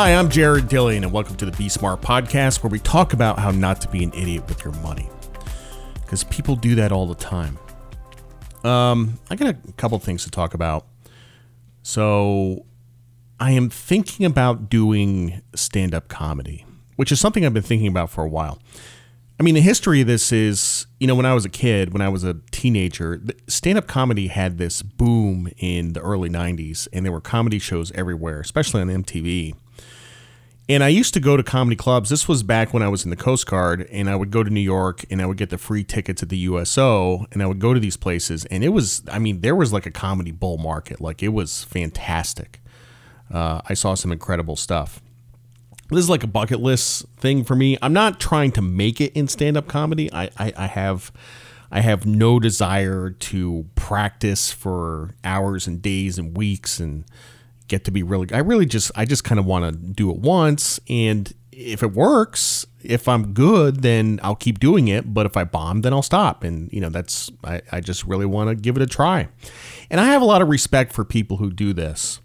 Hi, I'm Jared Dillian, and welcome to the Be Smart podcast, where we talk about how not to be an idiot with your money. Because people do that all the time. Um, I got a couple things to talk about. So, I am thinking about doing stand up comedy, which is something I've been thinking about for a while. I mean, the history of this is, you know, when I was a kid, when I was a teenager, stand up comedy had this boom in the early 90s, and there were comedy shows everywhere, especially on MTV. And I used to go to comedy clubs. This was back when I was in the Coast Guard, and I would go to New York and I would get the free tickets at the USO, and I would go to these places. And it was, I mean, there was like a comedy bull market. Like it was fantastic. Uh, I saw some incredible stuff this is like a bucket list thing for me. I'm not trying to make it in stand up comedy. I, I, I, have I have no desire to practice for hours and days and weeks and get to be really I really just I just kind of want to do it once and if it works, if I'm good, then I'll keep doing it. But if I bomb, then I'll stop. And, you know, that's, I, I just really want to give it a try. And I have a lot of respect for people who do this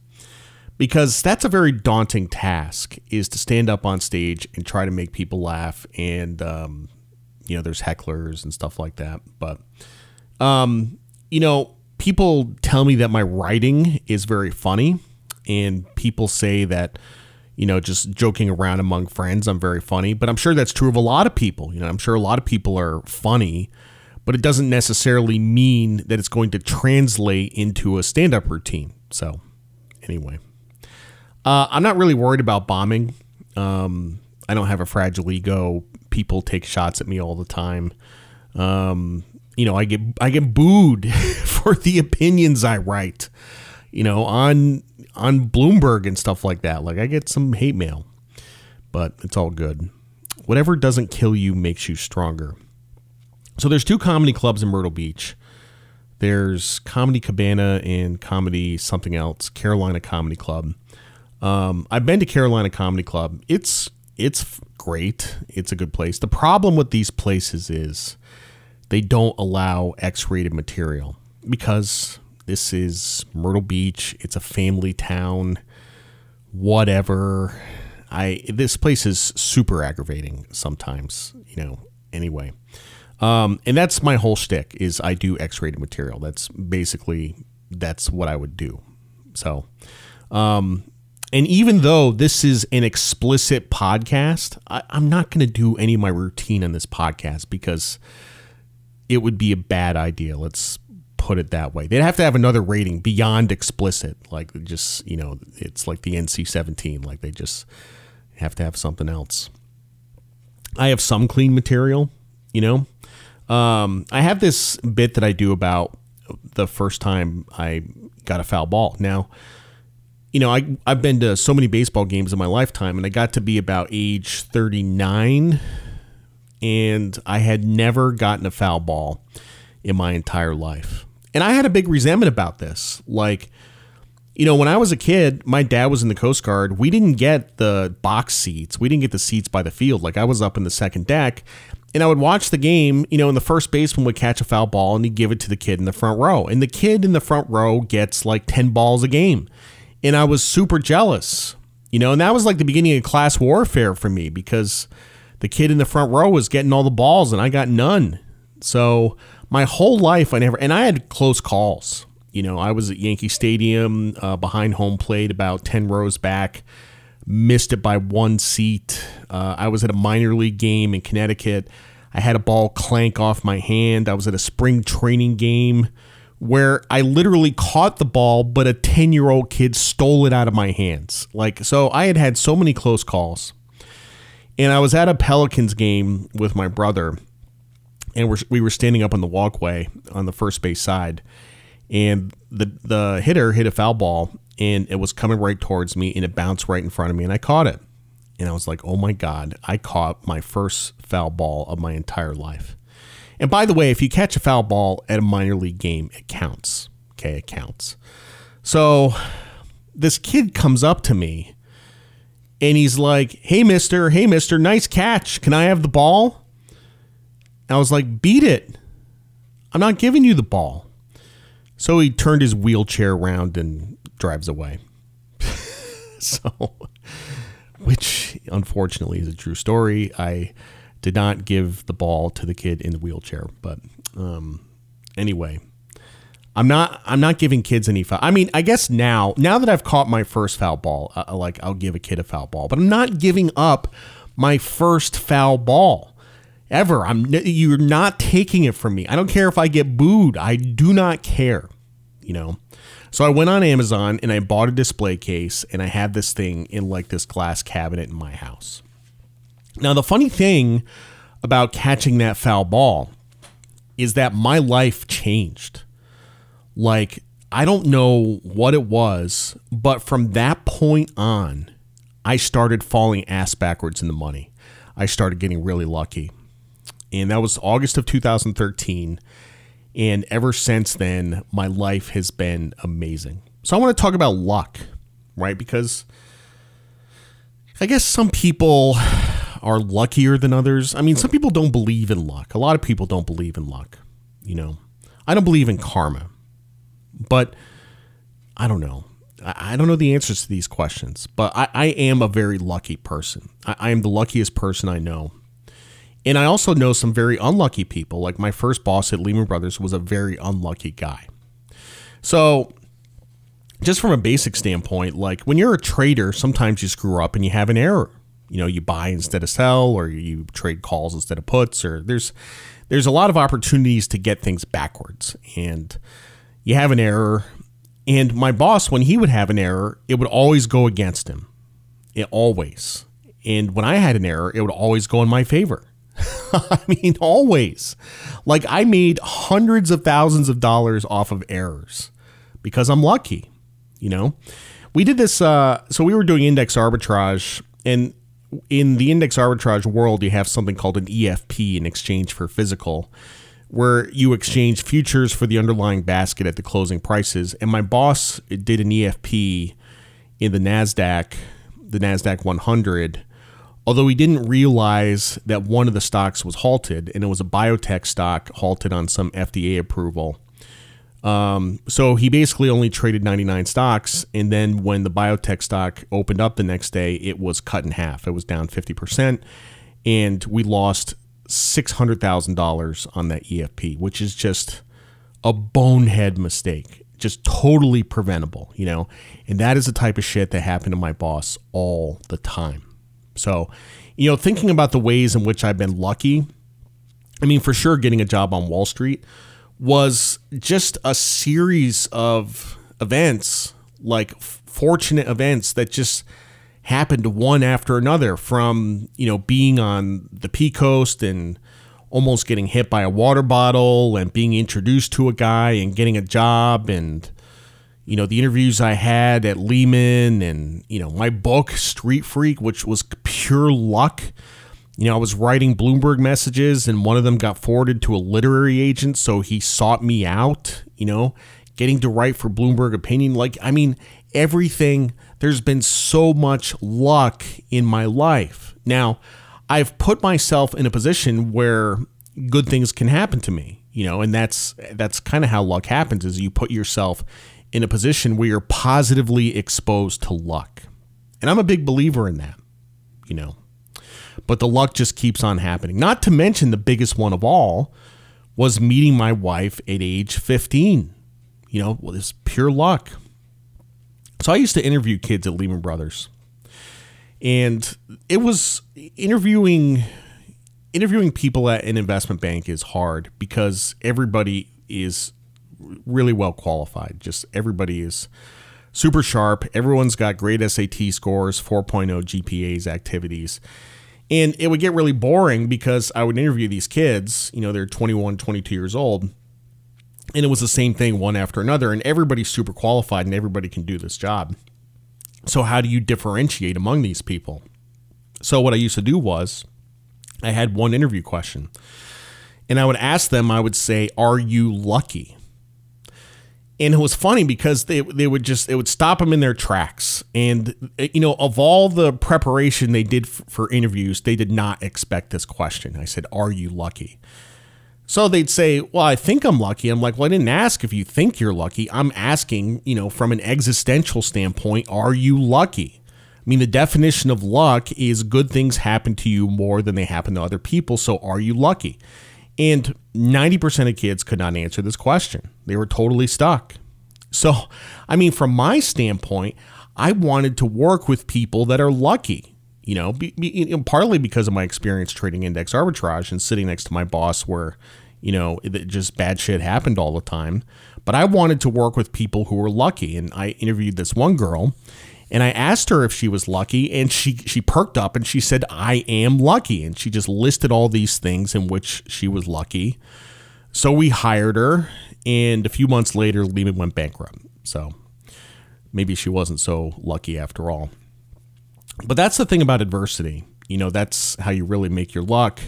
because that's a very daunting task is to stand up on stage and try to make people laugh and um, you know there's hecklers and stuff like that but um, you know people tell me that my writing is very funny and people say that you know just joking around among friends i'm very funny but i'm sure that's true of a lot of people you know i'm sure a lot of people are funny but it doesn't necessarily mean that it's going to translate into a stand-up routine so anyway uh, I'm not really worried about bombing. Um, I don't have a fragile ego. People take shots at me all the time. Um, you know, I get I get booed for the opinions I write. You know, on on Bloomberg and stuff like that. Like I get some hate mail, but it's all good. Whatever doesn't kill you makes you stronger. So there's two comedy clubs in Myrtle Beach. There's Comedy Cabana and Comedy something else, Carolina Comedy Club. Um, I've been to Carolina Comedy Club. It's it's great. It's a good place. The problem with these places is they don't allow X-rated material because this is Myrtle Beach. It's a family town. Whatever. I this place is super aggravating sometimes. You know. Anyway. Um, and that's my whole shtick is I do X-rated material. That's basically that's what I would do. So, um, and even though this is an explicit podcast, I, am not going to do any of my routine on this podcast because it would be a bad idea. Let's put it that way. They'd have to have another rating beyond explicit. Like just, you know, it's like the NC 17. Like they just have to have something else. I have some clean material, you know. Um, I have this bit that I do about the first time I got a foul ball. Now, you know, I I've been to so many baseball games in my lifetime, and I got to be about age 39, and I had never gotten a foul ball in my entire life. And I had a big resentment about this. Like, you know, when I was a kid, my dad was in the Coast Guard. We didn't get the box seats. We didn't get the seats by the field. Like I was up in the second deck and I would watch the game, you know, and the first baseman would catch a foul ball and he'd give it to the kid in the front row. And the kid in the front row gets like 10 balls a game and I was super jealous, you know, and that was like the beginning of class warfare for me because the kid in the front row was getting all the balls and I got none. So my whole life, I never, and I had close calls. You know, I was at Yankee Stadium uh, behind home plate, about 10 rows back, missed it by one seat. Uh, I was at a minor league game in Connecticut. I had a ball clank off my hand. I was at a spring training game where I literally caught the ball, but a 10 year old kid stole it out of my hands. Like, so I had had so many close calls. And I was at a Pelicans game with my brother, and we're, we were standing up on the walkway on the first base side. And the, the hitter hit a foul ball, and it was coming right towards me, and it bounced right in front of me, and I caught it. And I was like, oh my God, I caught my first foul ball of my entire life. And by the way, if you catch a foul ball at a minor league game, it counts. Okay, it counts. So this kid comes up to me and he's like, Hey, mister, hey, mister, nice catch. Can I have the ball? I was like, Beat it. I'm not giving you the ball. So he turned his wheelchair around and drives away. so which unfortunately is a true story. I did not give the ball to the kid in the wheelchair, but um, anyway, I'm not I'm not giving kids any foul. I mean, I guess now now that I've caught my first foul ball, uh, like I'll give a kid a foul ball, but I'm not giving up my first foul ball ever. I'm you're not taking it from me. I don't care if I get booed. I do not care, you know. So I went on Amazon and I bought a display case and I had this thing in like this glass cabinet in my house. Now the funny thing about catching that foul ball is that my life changed. Like I don't know what it was, but from that point on, I started falling ass backwards in the money. I started getting really lucky. And that was August of 2013 and ever since then, my life has been amazing. So I want to talk about luck, right? Because I guess some people are luckier than others. I mean, some people don't believe in luck. A lot of people don't believe in luck. You know, I don't believe in karma, but I don't know. I don't know the answers to these questions, but I, I am a very lucky person. I, I am the luckiest person I know. And I also know some very unlucky people. Like my first boss at Lehman Brothers was a very unlucky guy. So, just from a basic standpoint, like when you're a trader, sometimes you screw up and you have an error. You know, you buy instead of sell, or you trade calls instead of puts, or there's there's a lot of opportunities to get things backwards, and you have an error. And my boss, when he would have an error, it would always go against him. It always. And when I had an error, it would always go in my favor. I mean, always. Like, I made hundreds of thousands of dollars off of errors because I'm lucky, you know? We did this, uh, so we were doing index arbitrage, and in the index arbitrage world, you have something called an EFP, an exchange for physical, where you exchange futures for the underlying basket at the closing prices. And my boss did an EFP in the NASDAQ, the NASDAQ 100 although he didn't realize that one of the stocks was halted and it was a biotech stock halted on some FDA approval. Um, so he basically only traded 99 stocks. And then when the biotech stock opened up the next day, it was cut in half. It was down 50%. And we lost $600,000 on that EFP, which is just a bonehead mistake, just totally preventable, you know? And that is the type of shit that happened to my boss all the time. So, you know, thinking about the ways in which I've been lucky, I mean, for sure, getting a job on Wall Street was just a series of events, like fortunate events that just happened one after another from, you know, being on the P Coast and almost getting hit by a water bottle and being introduced to a guy and getting a job and you know, the interviews I had at Lehman and, you know, my book, Street Freak, which was pure luck. You know, I was writing Bloomberg messages and one of them got forwarded to a literary agent. So he sought me out, you know, getting to write for Bloomberg Opinion. Like, I mean, everything, there's been so much luck in my life. Now, I've put myself in a position where good things can happen to me, you know, and that's that's kind of how luck happens is you put yourself in a position where you're positively exposed to luck. And I'm a big believer in that, you know. But the luck just keeps on happening. Not to mention the biggest one of all was meeting my wife at age 15. You know, well, it's pure luck. So I used to interview kids at Lehman Brothers. And it was interviewing interviewing people at an investment bank is hard because everybody is really well qualified. Just everybody is super sharp. Everyone's got great SAT scores, 4.0 GPAs, activities. And it would get really boring because I would interview these kids, you know, they're 21, 22 years old. And it was the same thing one after another. And everybody's super qualified and everybody can do this job. So, how do you differentiate among these people? So, what I used to do was I had one interview question. And I would ask them, I would say, Are you lucky? And it was funny because they they would just it would stop them in their tracks and eh, you know of all the preparation they did f- for interviews they did not expect this question i said are you lucky so they'd say well i think i'm lucky i'm like well i didn't ask if you think you're lucky i'm asking you know from an existential standpoint are you lucky I mean, the definition of luck is good things happen to you more than they happen to other people. So, are you lucky? And 90% of kids could not answer this question. They were totally stuck. So, I mean, from my standpoint, I wanted to work with people that are lucky, you know, be, be, partly because of my experience trading index arbitrage and sitting next to my boss where, you know, it, just bad shit happened all the time. But I wanted to work with people who were lucky. And I interviewed this one girl and I asked her if she was lucky, and she she perked up and she said, "I am lucky." And she just listed all these things in which she was lucky. So we hired her, and a few months later, Lehman went bankrupt. So maybe she wasn't so lucky after all. But that's the thing about adversity. You know, that's how you really make your luck.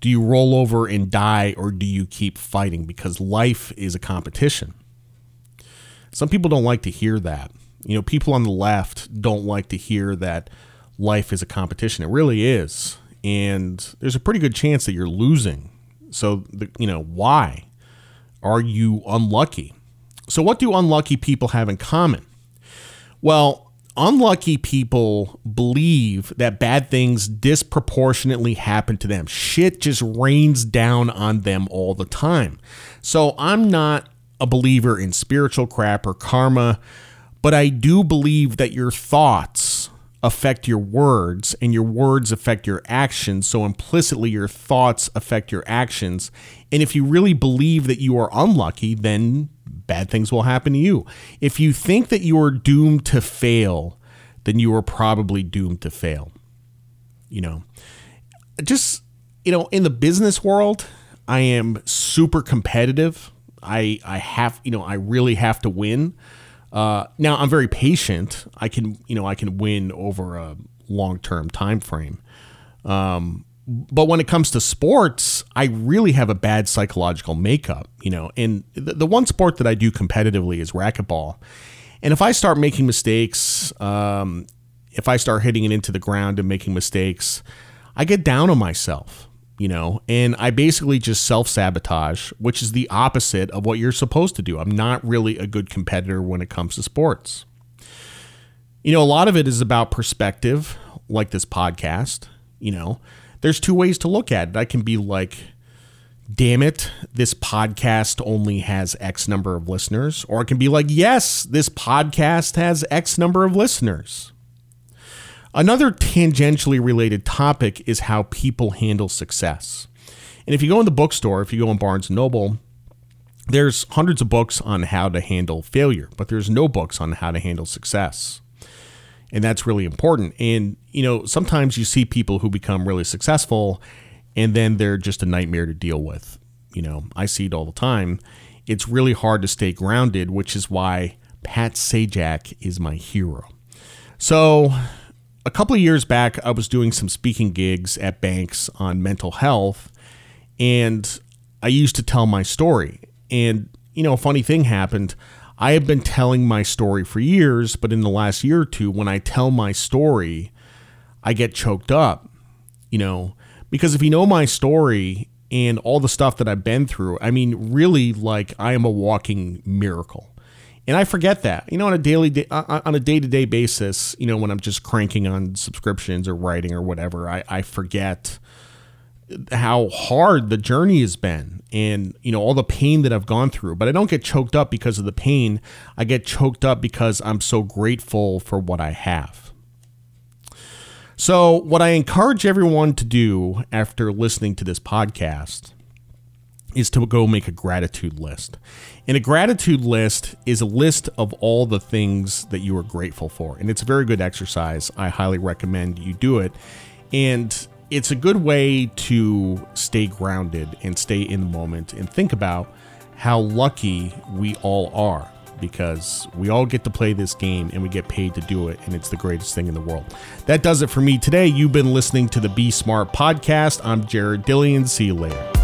Do you roll over and die, or do you keep fighting? Because life is a competition. Some people don't like to hear that. You know, people on the left don't like to hear that life is a competition. It really is. And there's a pretty good chance that you're losing. So, the, you know, why are you unlucky? So, what do unlucky people have in common? Well, unlucky people believe that bad things disproportionately happen to them. Shit just rains down on them all the time. So, I'm not a believer in spiritual crap or karma but I do believe that your thoughts affect your words and your words affect your actions. So implicitly, your thoughts affect your actions. And if you really believe that you are unlucky, then bad things will happen to you. If you think that you are doomed to fail, then you are probably doomed to fail. You know, just, you know, in the business world, I am super competitive. I, I have, you know, I really have to win. Uh, now I'm very patient. I can, you know, I can win over a long-term time frame. Um, but when it comes to sports, I really have a bad psychological makeup, you know. And the, the one sport that I do competitively is racquetball. And if I start making mistakes, um, if I start hitting it into the ground and making mistakes, I get down on myself you know, and I basically just self sabotage, which is the opposite of what you're supposed to do. I'm not really a good competitor when it comes to sports. You know, a lot of it is about perspective, like this podcast. You know, there's two ways to look at it. I can be like, damn it, this podcast only has X number of listeners. Or I can be like, yes, this podcast has X number of listeners. Another tangentially related topic is how people handle success. And if you go in the bookstore, if you go in Barnes and Noble, there's hundreds of books on how to handle failure, but there's no books on how to handle success. And that's really important. And, you know, sometimes you see people who become really successful and then they're just a nightmare to deal with. You know, I see it all the time. It's really hard to stay grounded, which is why Pat Sajak is my hero. So, a couple of years back, I was doing some speaking gigs at banks on mental health, and I used to tell my story. And, you know, a funny thing happened. I have been telling my story for years, but in the last year or two, when I tell my story, I get choked up, you know, because if you know my story and all the stuff that I've been through, I mean, really, like, I am a walking miracle and I forget that. You know, on a daily uh, on a day to day basis, you know, when I'm just cranking on subscriptions or writing or whatever, I, I forget how hard the journey has been and you know all the pain that I've gone through. But I don't get choked up because of the pain. I get choked up because I'm so grateful for what I have. So what I encourage everyone to do after listening to this podcast is to go make a gratitude list. And a gratitude list is a list of all the things that you are grateful for. And it's a very good exercise. I highly recommend you do it. And it's a good way to stay grounded and stay in the moment and think about how lucky we all are because we all get to play this game and we get paid to do it, and it's the greatest thing in the world. That does it for me today. You've been listening to the Be Smart podcast. I'm Jared Dillian. See you later.